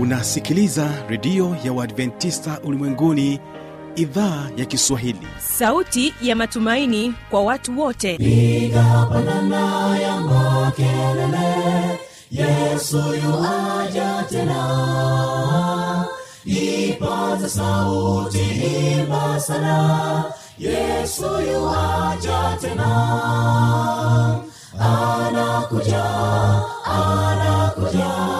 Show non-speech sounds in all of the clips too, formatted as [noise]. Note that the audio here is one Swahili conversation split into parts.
unasikiliza redio ya uadventista ulimwenguni idhaa ya kiswahili. Sauti ya matumaini kwa watu wote. Piga pandana ya makelele yesu yuaja tena. Ipaza sauti imba sana yesu yuaja tena. Anakuja anakuja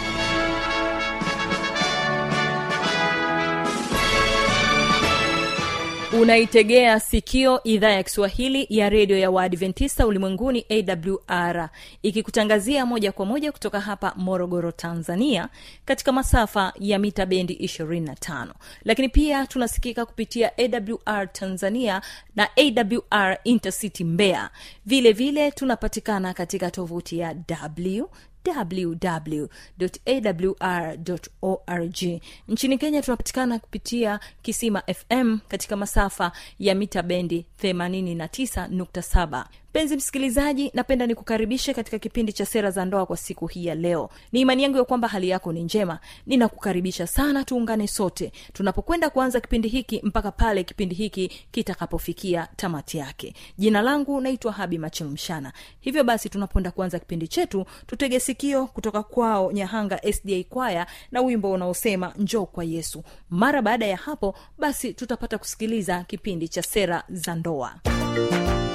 unaitegea sikio idhaa ya kiswahili ya redio ya waadventista ulimwenguni awr ikikutangazia moja kwa moja kutoka hapa morogoro tanzania katika masafa ya mita bendi 25 lakini pia tunasikika kupitia awr tanzania na awr intercity mbeya. Vile vile tunapatikana katika tovuti ya w www.awr.org nchini kenya tunapatikana kupitia kisima fm katika masafa ya mita bendi 89.7 mpenzi msikilizaji napenda nikukaribishe katika kipindi cha sera za ndoa kwa siku hii ya leo. Ni imani yangu ya kwamba hali yako ni njema. Ninakukaribisha sana tuungane sote. Tunapokwenda kuanza kipindi hiki mpaka pale kipindi hiki kitakapofikia tamati yake. Jina langu naitwa habi machilumshana hivyo basi tunapoenda kuanza kipindi chetu tutege sikio kutoka kwao nyahanga sda kwaya na wimbo unaosema njoo kwa yesu. Mara baada ya hapo basi tutapata kusikiliza kipindi cha sera za ndoa. Bwana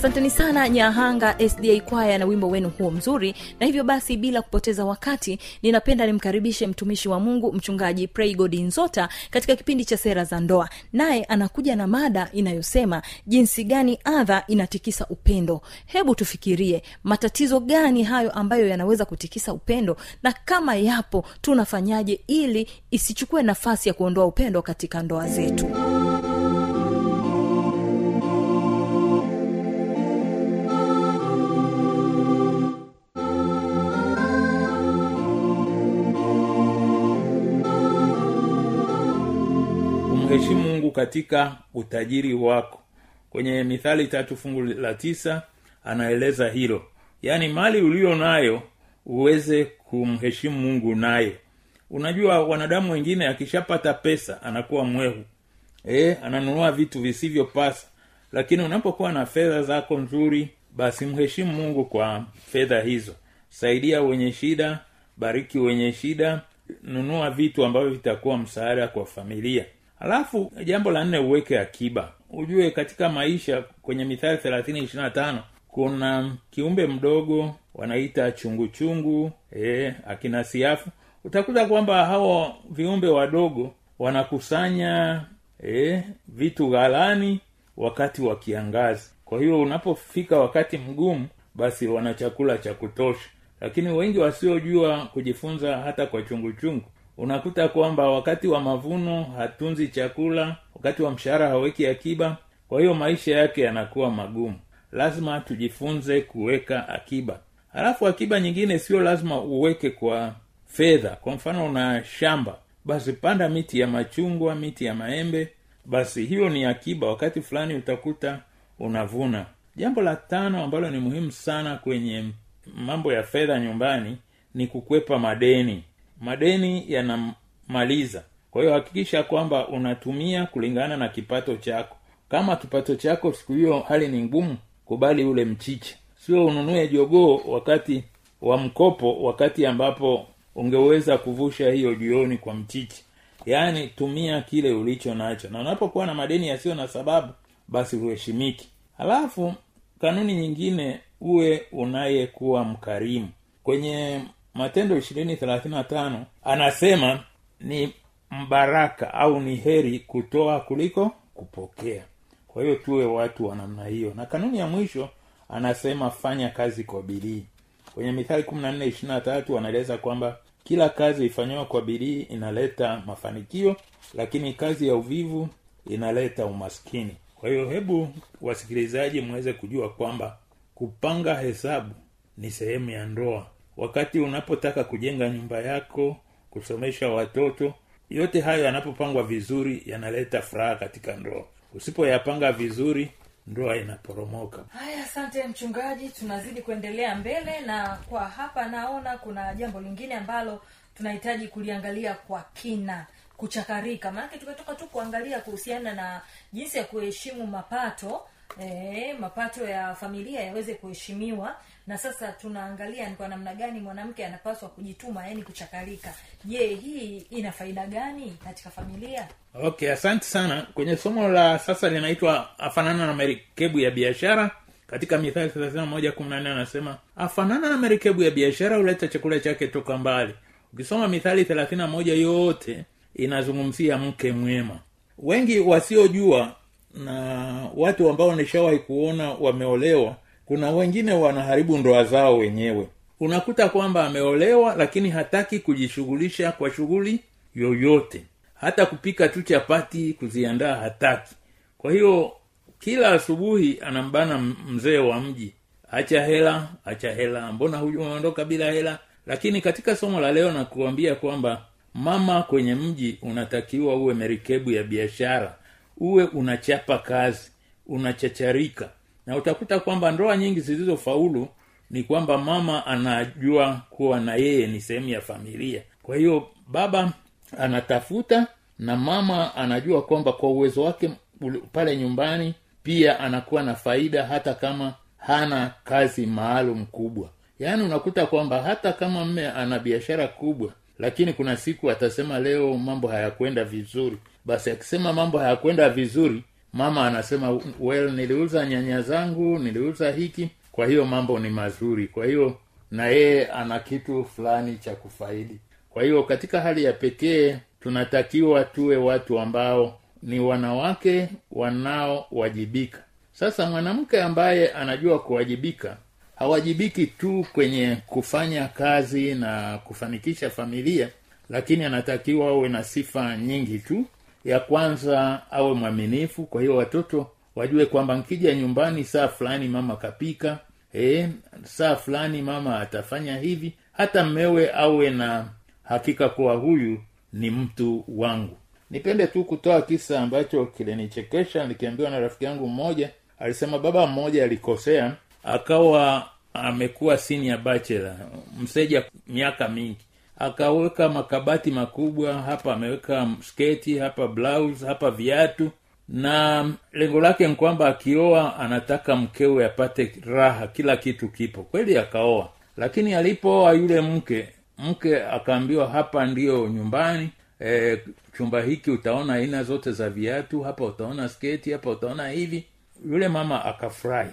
asanteni sana nyahanga sda kwaya na wimbo wenu huo mzuri. Na hivyo basi bila kupoteza wakati ninapenda nimkaribishe mtumishi wa mungu mchungaji praygodi nzota katika kipindi cha sera za ndoa. Naye anakuja na mada inayosema jinsi gani adha inatikisa upendo. Hebu tufikirie matatizo gani hayo ambayo yanaweza kutikisa upendo na kama yapo tunafanyaje ili isichukue nafasi ya kuondoa upendo katika ndoa zetu katika utajiri wako. Kwenye mithali tatu fungu la tisa anaeleza hilo. Yaani mali ulio nayo uweze kumheshimu mungu nayo unajua wanadamu wengine akishapata pesa anakuwa mwehu. E, ananunua vitu visivyopasa. Lakini unapokuwa na fedha zako nzuri basi mheshimu mungu kwa fedha hizo. Saidia wenye shida bariki wenye shida nunua vitu ambavyo vitakuwa msaada kwa familia halafu jambo la nne uweke akiba. Ujue katika maisha kwenye mithali thelathini ishirina na tano kuna kiumbe mdogo wanaita chunguchungu e, akina siafu. Utakuta kwamba hawa viumbe wadogo wanakusanya e, vitu ghalani wakati wa kiangazi. Kwa hiyo unapofika wakati mgumu basi wana chakula cha kutosha. Lakini wengi wasiojua kujifunza hata kwa chunguchungu unakuta kwamba wakati wa mavuno hatunzi chakula wakati wa mshahara haweki akiba kwa hiyo maisha yake yanakuwa magumu. Lazima tujifunze kuweka akiba. Halafu akiba nyingine sio lazima uweke kwa fedha. Kwa mfano una shamba basi panda miti ya machungwa miti ya maembe basi hiyo ni akiba. Wakati fulani utakuta unavuna. Jambo la tano ambalo ni muhimu sana kwenye mambo ya fedha nyumbani ni kukwepa madeni madeni yanamaliza. Kwa hiyo hakikisha kwamba unatumia kulingana na kipato chako. Kama kipato chako siku hiyo hali ni ngumu kubali ule mchicha. Sio ununue jogoo wakati wa mkopo wakati ambapo ungeweza kuvusha hiyo jioni kwa mchicha. Yaani tumia kile ulicho nacho. Na unapokuwa na madeni yasiyo na sababu basi uheshimiki. Halafu kanuni nyingine uwe unayekuwa mkarimu. Kwenye matendo ishirini thelathini na tano anasema ni mbaraka au ni heri kutoa kuliko kupokea. Kwa hiyo tuwe watu wa namna hiyo. Na kanuni ya mwisho anasema fanya kazi kwa bidii. Kwenye mithali kumi na nne ishiri na tatu anaeleza kwamba kila kazi ifanyiwa kwa bidii inaleta mafanikio lakini kazi ya uvivu inaleta umaskini. Kwa hiyo hebu wasikilizaji mweze kujua kwamba kupanga hesabu ni sehemu ya ndoa wakati unapotaka kujenga nyumba yako kusomesha watoto yote hayo yanapopangwa vizuri yanaleta furaha katika ndoa. Usipoyapanga vizuri ndoa inaporomoka. Haya asante mchungaji. Tunazidi kuendelea mbele na kwa hapa naona kuna jambo lingine ambalo tunahitaji kuliangalia kwa kina kuchakarika. Maanake tumetoka tu kuangalia kuhusiana na jinsi ya kuheshimu mapato e, mapato ya familia yaweze kuheshimiwa na sasa tunaangalia ni kwa namna gani mwanamke anapaswa kujituma yani kuchakalika. Je hii ina faida gani katika familia? Okay asante sana. Kwenye somo la sasa linaitwa afanana na marekebu ya biashara. Katika mithali anasema afanana na marekebu ya biashara huleta chakula chake toka mbali. Ukisoma mithali thelathini moja yote inazungumzia mke mwema. Wengi wasiojua na watu ambao nishawahi kuona wameolewa kuna wengine wanaharibu ndoa zao wenyewe. Unakuta kwamba ameolewa lakini hataki kujishughulisha kwa shughuli yoyote. Hata kupika tu chapati kuziandaa hataki. Kwa hiyo kila asubuhi anambana mzee wa mji. Acha hela acha hela. Mbona huyu umeondoka bila hela? Lakini katika somo la leo nakuambia kwamba mama kwenye mji unatakiwa uwe merikebu ya biashara. Uwe unachapa kazi unachacharika na utakuta kwamba ndoa nyingi zilizofaulu ni kwamba mama anajua kuwa na yeye ni sehemu ya familia. Kwa hiyo baba anatafuta na mama anajua kwamba kwa uwezo wake pale nyumbani pia anakuwa na faida hata kama hana kazi maalum kubwa. Yaani unakuta kwamba hata kama mme ana biashara kubwa lakini kuna siku atasema leo mambo hayakwenda vizuri. Basi akisema mambo hayakwenda vizuri mama anasema well niliuza nyanya zangu niliuza hiki kwa hiyo mambo ni mazuri. Kwa hiyo na yeye ana kitu fulani cha kufaidi. Kwa hiyo katika hali ya pekee tunatakiwa tuwe watu ambao ni wanawake wanaowajibika sasa mwanamke ambaye anajua kuwajibika hawajibiki tu kwenye kufanya kazi na kufanikisha familia lakini anatakiwa awe na sifa nyingi tu ya kwanza awe mwaminifu. Kwa hiyo watoto wajue kwamba nkija nyumbani saa fulani mama kapika e, saa fulani mama atafanya hivi. Hata mmewe awe na hakika kuwa huyu ni mtu wangu. Nipende tu kutoa kisa ambacho kilinichekesha. Nikiambiwa na rafiki yangu mmoja alisema baba mmoja alikosea akawa amekuwa senior bachelor mseja miaka mingi akaweka makabati makubwa hapa ameweka sketi hapa blouse hapa viatu. Na lengo lake ni kwamba akioa anataka mkewe apate raha kila kitu kipo. Kweli akaoa. Lakini alipooa yule mke mke akaambiwa hapa ndiyo nyumbani. E, chumba hiki utaona aina zote za viatu hapa utaona sketi hapa utaona hivi. Yule mama akafurahi.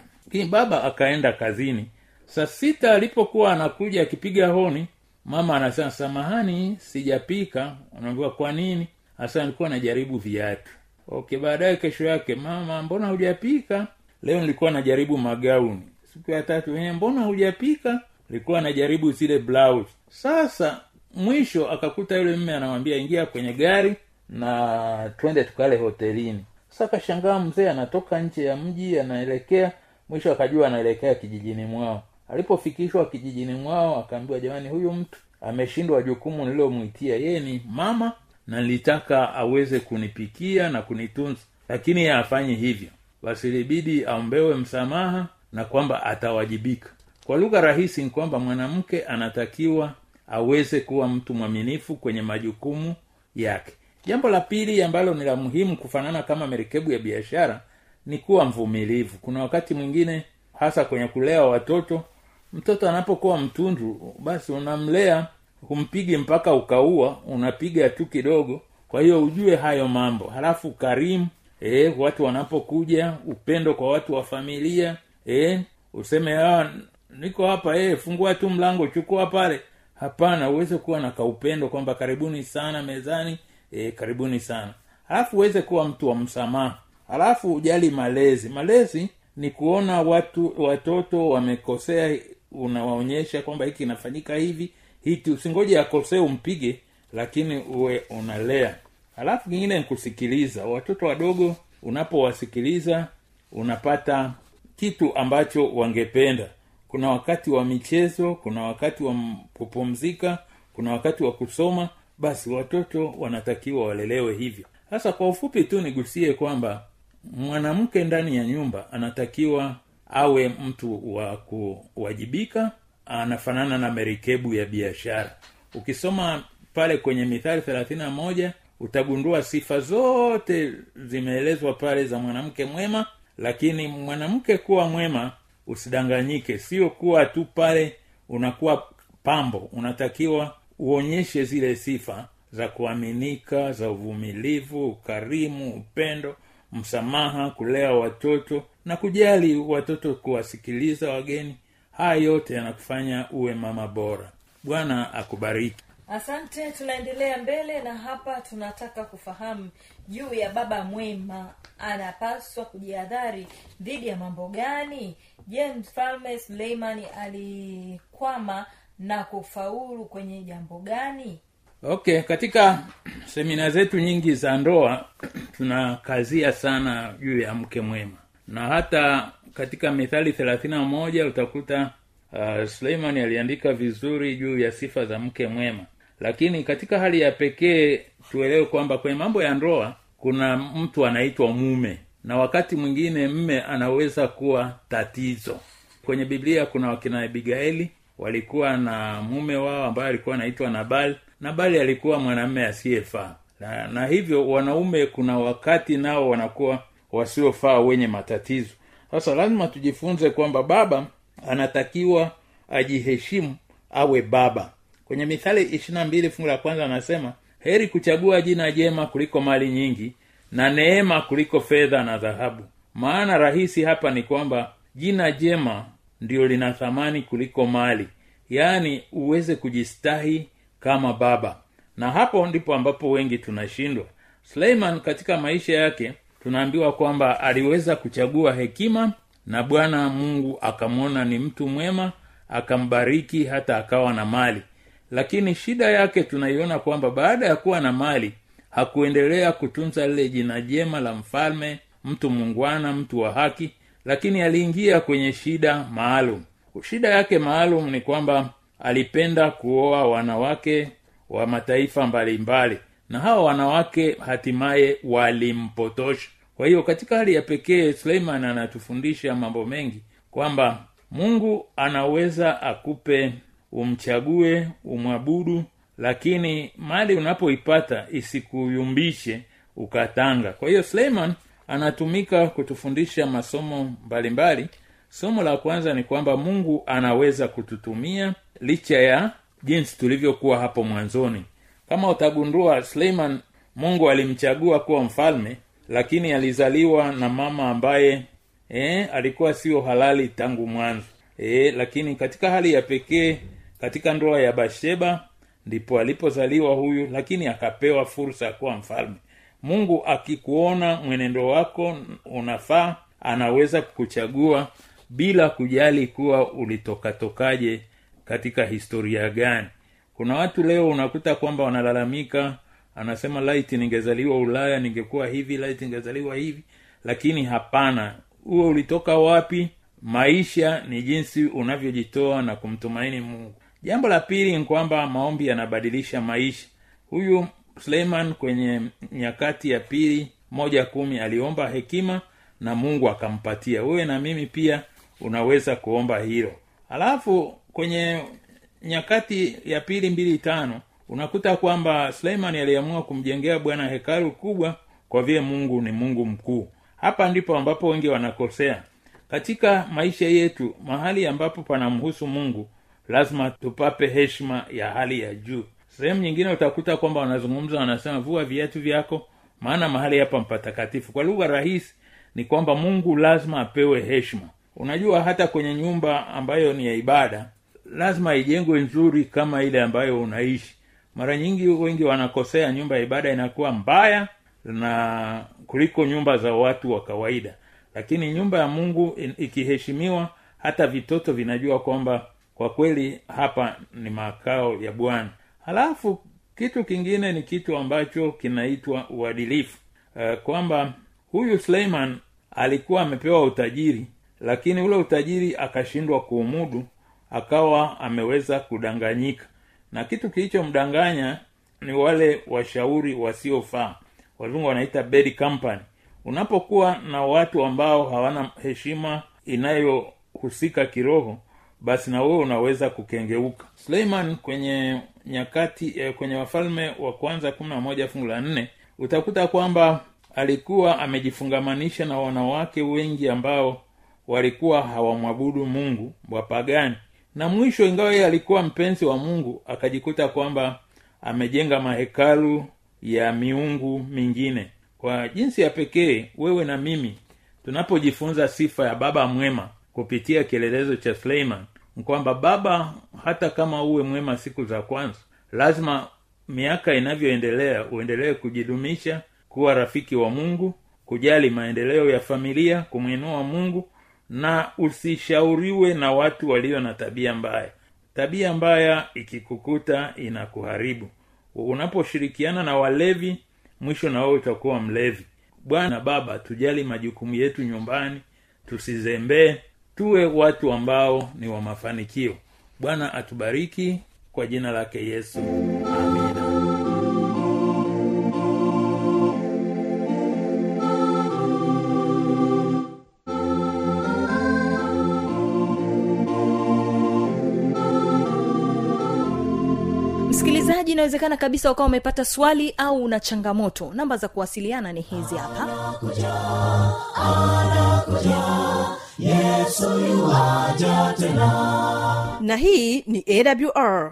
Baba akaenda kazini. Saa sita alipokuwa anakuja akipiga honi mama anasema samahani sijapika. Unaambiwa kwa nini? Hasa nilikuwa najaribu viatu. Okay baadaye kesho yake mama mbona hujapika? Leo nilikuwa najaribu magauni. Siku ya tatu "Eh, mbona hujapika? Nilikuwa najaribu zile blouse. Sasa mwisho akakuta yule mme anamwambia ingia kwenye gari na twende tukale hotelini. Sasa mzee anatoka nje ya mji anaelekea. Mwisho akajua anaelekea kijijini mwao alipofikishwa kijijini mwao akaambiwa jamani huyu mtu ameshindwa jukumu nililomwitia. Yeye ni mama na nilitaka aweze kunipikia na kunitunza lakini hafanyi hivyo. Basi ilibidi aombewe msamaha na kwamba atawajibika. Kwa lugha rahisi ni kwamba mwanamke anatakiwa aweze kuwa mtu mwaminifu kwenye majukumu yake. Jambo la pili ambalo ni la muhimu kufanana kama merekebu ya biashara ni kuwa mvumilivu. Kuna wakati mwingine hasa kwenye kulea watoto mtoto anapokuwa mtundu basi unamlea humpigi mpaka ukaua unapiga tu kidogo. Kwa hiyo ujue hayo mambo. Halafu karimu e, watu wanapokuja upendo kwa watu wa familia e, useme ah, niko hapa e, fungua tu mlango chukua pale. Hapana uweze kuwa na kaupendo kwamba karibuni sana mezani e, karibuni sana. Halafu uweze kuwa mtu wa msamaha. Halafu ujali malezi. Malezi ni kuona watu watoto wamekosea unawaonyesha kwamba hiki inafanyika hivi hiki usingoje akosee umpige lakini uwe unalea. Halafu kingine ni watoto wadogo unapowasikiliza unapata kitu ambacho wangependa. Kuna wakati wa michezo kuna wakati wa kupumzika kuna wakati wa kusoma basi watoto wanatakiwa walelewe hivyo. Sasa kwa ufupi tu nigusie kwamba mwanamke ndani ya nyumba anatakiwa awe mtu wa kuwajibika anafanana na merikebu ya biashara. Ukisoma pale kwenye mithali thelathini na moja utagundua sifa zote zimeelezwa pale za mwanamke mwema lakini mwanamke kuwa mwema usidanganyike. Sio kuwa tu pale unakuwa pambo. Unatakiwa uonyeshe zile sifa za kuaminika za uvumilivu ukarimu upendo msamaha kulea watoto na kujali watoto kuwasikiliza wageni. Haya yote yanakufanya uwe mama bora. Bwana akubariki. Asante tunaendelea mbele na hapa tunataka kufahamu juu ya baba mwema. Anapaswa kujihadhari dhidi ya mambo gani? Je mfalme suleimani alikwama na kufaulu kwenye jambo gani? Okay katika semina zetu nyingi za ndoa [clears throat] tunakazia sana juu ya mke mwema. Na hata katika mithali thelathini na moja utakuta uh, suleiman aliandika vizuri juu ya sifa za mke mwema. Lakini katika hali ya pekee tuelewe kwamba kwenye mambo ya ndoa kuna mtu anaitwa mume. Na wakati mwingine mme anaweza kuwa tatizo. Kwenye biblia kuna wakina abigaili walikuwa na mume wao ambaye alikuwa anaitwa nabali nabali alikuwa mwanamme asiyefaa. Na, na hivyo wanaume kuna wakati nao wanakuwa wasiofaa wenye matatizo. Sasa lazima tujifunze kwamba baba anatakiwa ajiheshimu awe baba. Kwenye mithali ishirina mbili fungu la kwanza anasema heri kuchagua jina jema kuliko mali nyingi na neema kuliko fedha na dhahabu. Maana rahisi hapa ni kwamba jina jema ndio lina thamani kuliko mali. Yaani uweze kujistahi kama baba. Na hapo ndipo ambapo wengi tunashindwa. Suleiman katika maisha yake tunaambiwa kwamba aliweza kuchagua hekima na bwana mungu akamwona ni mtu mwema akambariki hata akawa na mali. Lakini shida yake tunaiona kwamba baada ya kuwa na mali hakuendelea kutunza lile jina jema la mfalme mtu mungwana mtu wa haki lakini aliingia kwenye shida maalum. Shida yake maalum ni kwamba alipenda kuoa wanawake wa mataifa mbalimbali mbali. na hawa wanawake hatimaye walimpotosha kwa hiyo katika hali ya pekee suleiman anatufundisha mambo mengi kwamba mungu anaweza akupe umchague umwabudu lakini mali unapoipata isikuyumbishe ukatanga kwa hiyo suleiman anatumika kutufundisha masomo mbalimbali mbali. Somo la kwanza ni kwamba mungu anaweza kututumia licha ya jinsi tulivyokuwa hapo mwanzoni. Kama utagundua suleiman mungu alimchagua kuwa mfalme lakini alizaliwa na mama ambaye eh, alikuwa sio halali tangu mwanzo. Eh, lakini katika hali ya pekee katika ndoa ya basheba ndipo alipozaliwa huyu lakini akapewa fursa ya kuwa mfalme. Mungu akikuona mwenendo wako unafaa anaweza kukuchagua bila kujali kuwa ulitokatokaje katika historia gani. Kuna watu leo unakuta kwamba wanalalamika anasema laiti ningezaliwa ulaya ningekuwa hivi laiti ningezaliwa hivi. Lakini hapana. Huo ulitoka wapi? Maisha ni jinsi unavyojitoa na kumtumaini mungu. Jambo la pili ni kwamba maombi yanabadilisha maisha. Huyu suleiman kwenye nyakati ya pili moja kumi aliomba hekima na mungu akampatia. Wewe na mimi pia unaweza kuomba hilo. Alafu kwenye nyakati ya pili mbili tano unakuta kwamba suleiman aliamua kumjengea bwana hekalu kubwa kwa vile mungu ni mungu mkuu. Hapa ndipo ambapo wengi wanakosea. Katika maisha yetu mahali ambapo panamhusu mungu lazima tupape heshima ya hali ya juu. Sehemu nyingine utakuta kwamba wanazungumza wanasema vua viatu vyako maana mahali hapa mpatakatifu kwa lugha rahisi ni kwamba mungu lazima apewe heshima unajua hata kwenye nyumba ambayo ni ya ibada lazima ijengwe nzuri kama ile ambayo unaishi. Mara nyingi wengi wanakosea nyumba ya ibada inakuwa mbaya na kuliko nyumba za watu wa kawaida. Lakini nyumba ya mungu ikiheshimiwa hata vitoto vinajua kwamba kwa kweli hapa ni makao ya bwana. Halafu kitu kingine ni kitu ambacho kinaitwa uadilifu. Uh, kwamba huyu suleiman alikuwa amepewa utajiri lakini ule utajiri akashindwa kuumudu akawa ameweza kudanganyika. Na kitu kilichomdanganya ni wale washauri wasiofaa. Wazungu wanaita bad company. Unapokuwa na watu ambao hawana heshima inayohusika kiroho basi na wewe unaweza kukengeuka. Suleiman kwenye nyakati eh, kwenye wafalme wa kwanza kumi na moja fungu la nne utakuta kwamba alikuwa amejifungamanisha na wanawake wengi ambao walikuwa hawamwabudu mungu wapagani na mwisho ingawa yeye alikuwa mpenzi wa mungu akajikuta kwamba amejenga mahekalu ya miungu mingine. Kwa jinsi ya pekee wewe na mimi tunapojifunza sifa ya baba mwema kupitia kielelezo cha suleiman kwamba baba hata kama uwe mwema siku za kwanza lazima miaka inavyoendelea uendelee kujidumisha kuwa rafiki wa mungu kujali maendeleo ya familia kumwinua mungu na usishauriwe na watu walio na tabia mbaya. Tabia mbaya ikikukuta inakuharibu. Unaposhirikiana na walevi mwisho na wewe utakuwa mlevi. Bwana baba tujali majukumu yetu nyumbani tusizembee tuwe watu ambao ni wa mafanikio. Bwana atubariki kwa jina lake yesu. amina msikilizaji inawezekana kabisa ukawa umepata swali au una changamoto. Namba za kuwasiliana ni hizi hapa. Na hii ni awr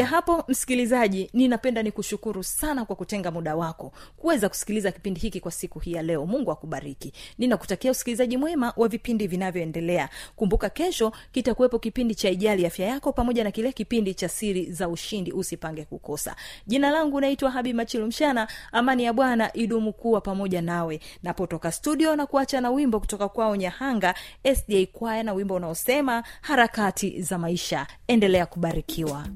kufikia hapo msikilizaji ninapenda nikushukuru sana kwa kutenga muda wako kuweza kusikiliza kipindi hiki kwa siku hii ya leo. Mungu akubariki. Ninakutakia usikilizaji mwema wa vipindi vinavyoendelea. Kumbuka kesho kitakuwepo kipindi cha ijali afya yako pamoja na kile kipindi cha siri za ushindi usipange kukosa. Jina langu naitwa habi machilu mshana amani ya bwana idumu kuwa pamoja nawe. Napotoka studio na kuacha na wimbo kutoka kwao nyahanga sda kwaya na wimbo unaosema harakati za maisha. Endelea kubarikiwa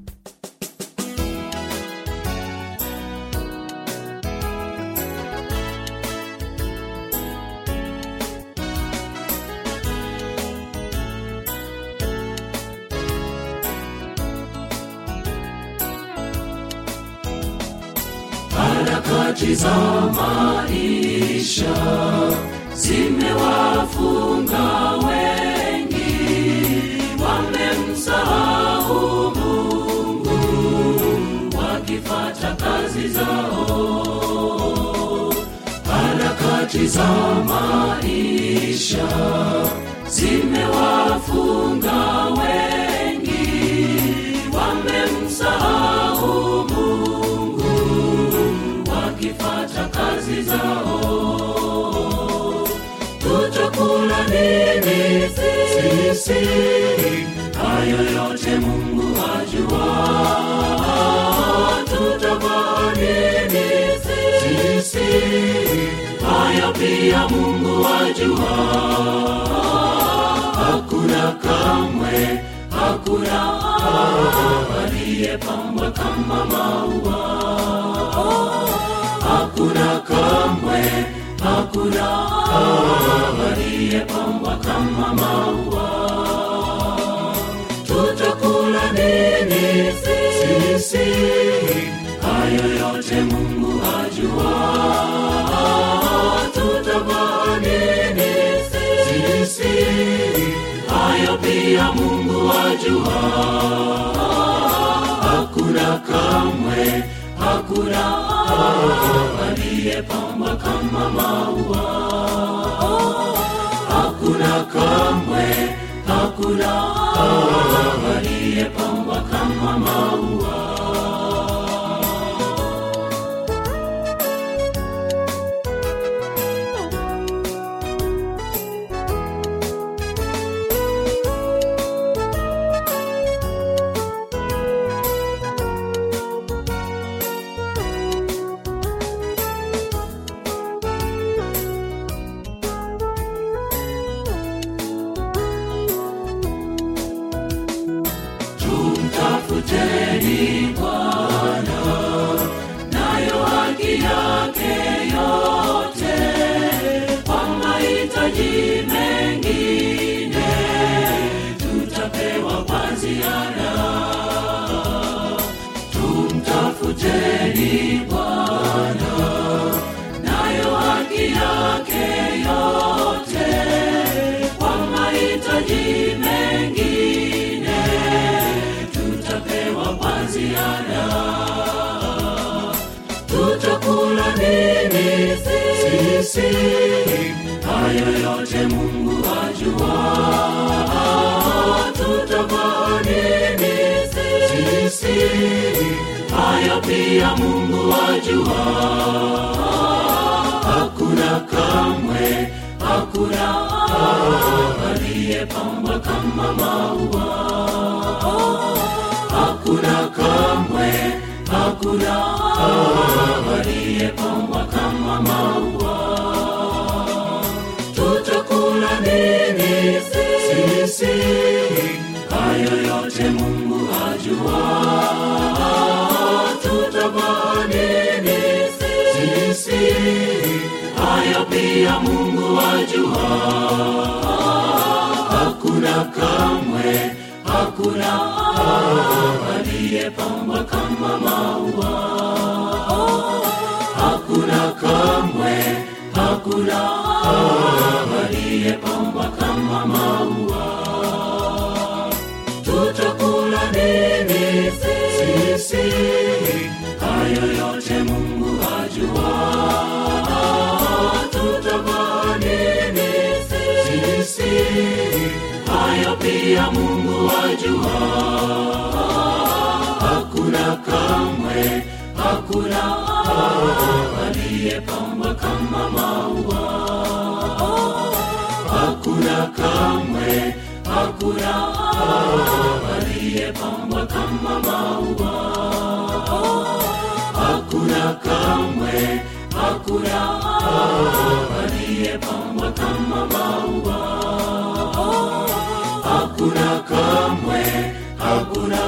harakati za maisha zimewafunga wengi wamemsahau mungu wakifata kazi zao harakati za maisha zimewafunga wengi tutakula nini sisi. Hayo yote mungu ajua. Tutavaa nini sisi. Hayo pia mungu ajua. Hakuna kamwe hakuna aliyepambwa kama maua. Hakuna kamwe hakuna aliyepambwa kama maua tutakula nini sisi hayo yote mungu ajua tutavaa nini sisi hayo pia mungu ajua hakuna kamwe hakuna aliyepambwa kama maua. Hakuna kamwe hakuna. Aliyepambwa kama maua kweli Bwana, nayo haki yake yote kwa mahitaji mengine tutapewa panziada, tutakula nini sisi? Hayo yote Mungu ajua, tutavaa nini sisi? Hayo pia mungu ajua. Hakuna kamwe hakuna aliyepamba kama maua. Hakuna kamwe hakuna aliyepamba kama maua. Tutakula nini sisi? Hayo yote mungu ajua tutavaa nini sisi. Hayo pia mungu ajua. Hakuna kamwe hakuna aliyepamba kama maua. Hakuna kamwe hakuna aliyepamba kama maua. Tutakula nini sisi hayo yote mungu ajua. Sisi hayo pia mungu ajua. Hakuna kamwe hakuna aliyepamba kama maua. Hakuna kamwe hakuna aliyepamba kama maua kamwe hakuna aliyepambwa kama maua. Hakuna kamwe hakuna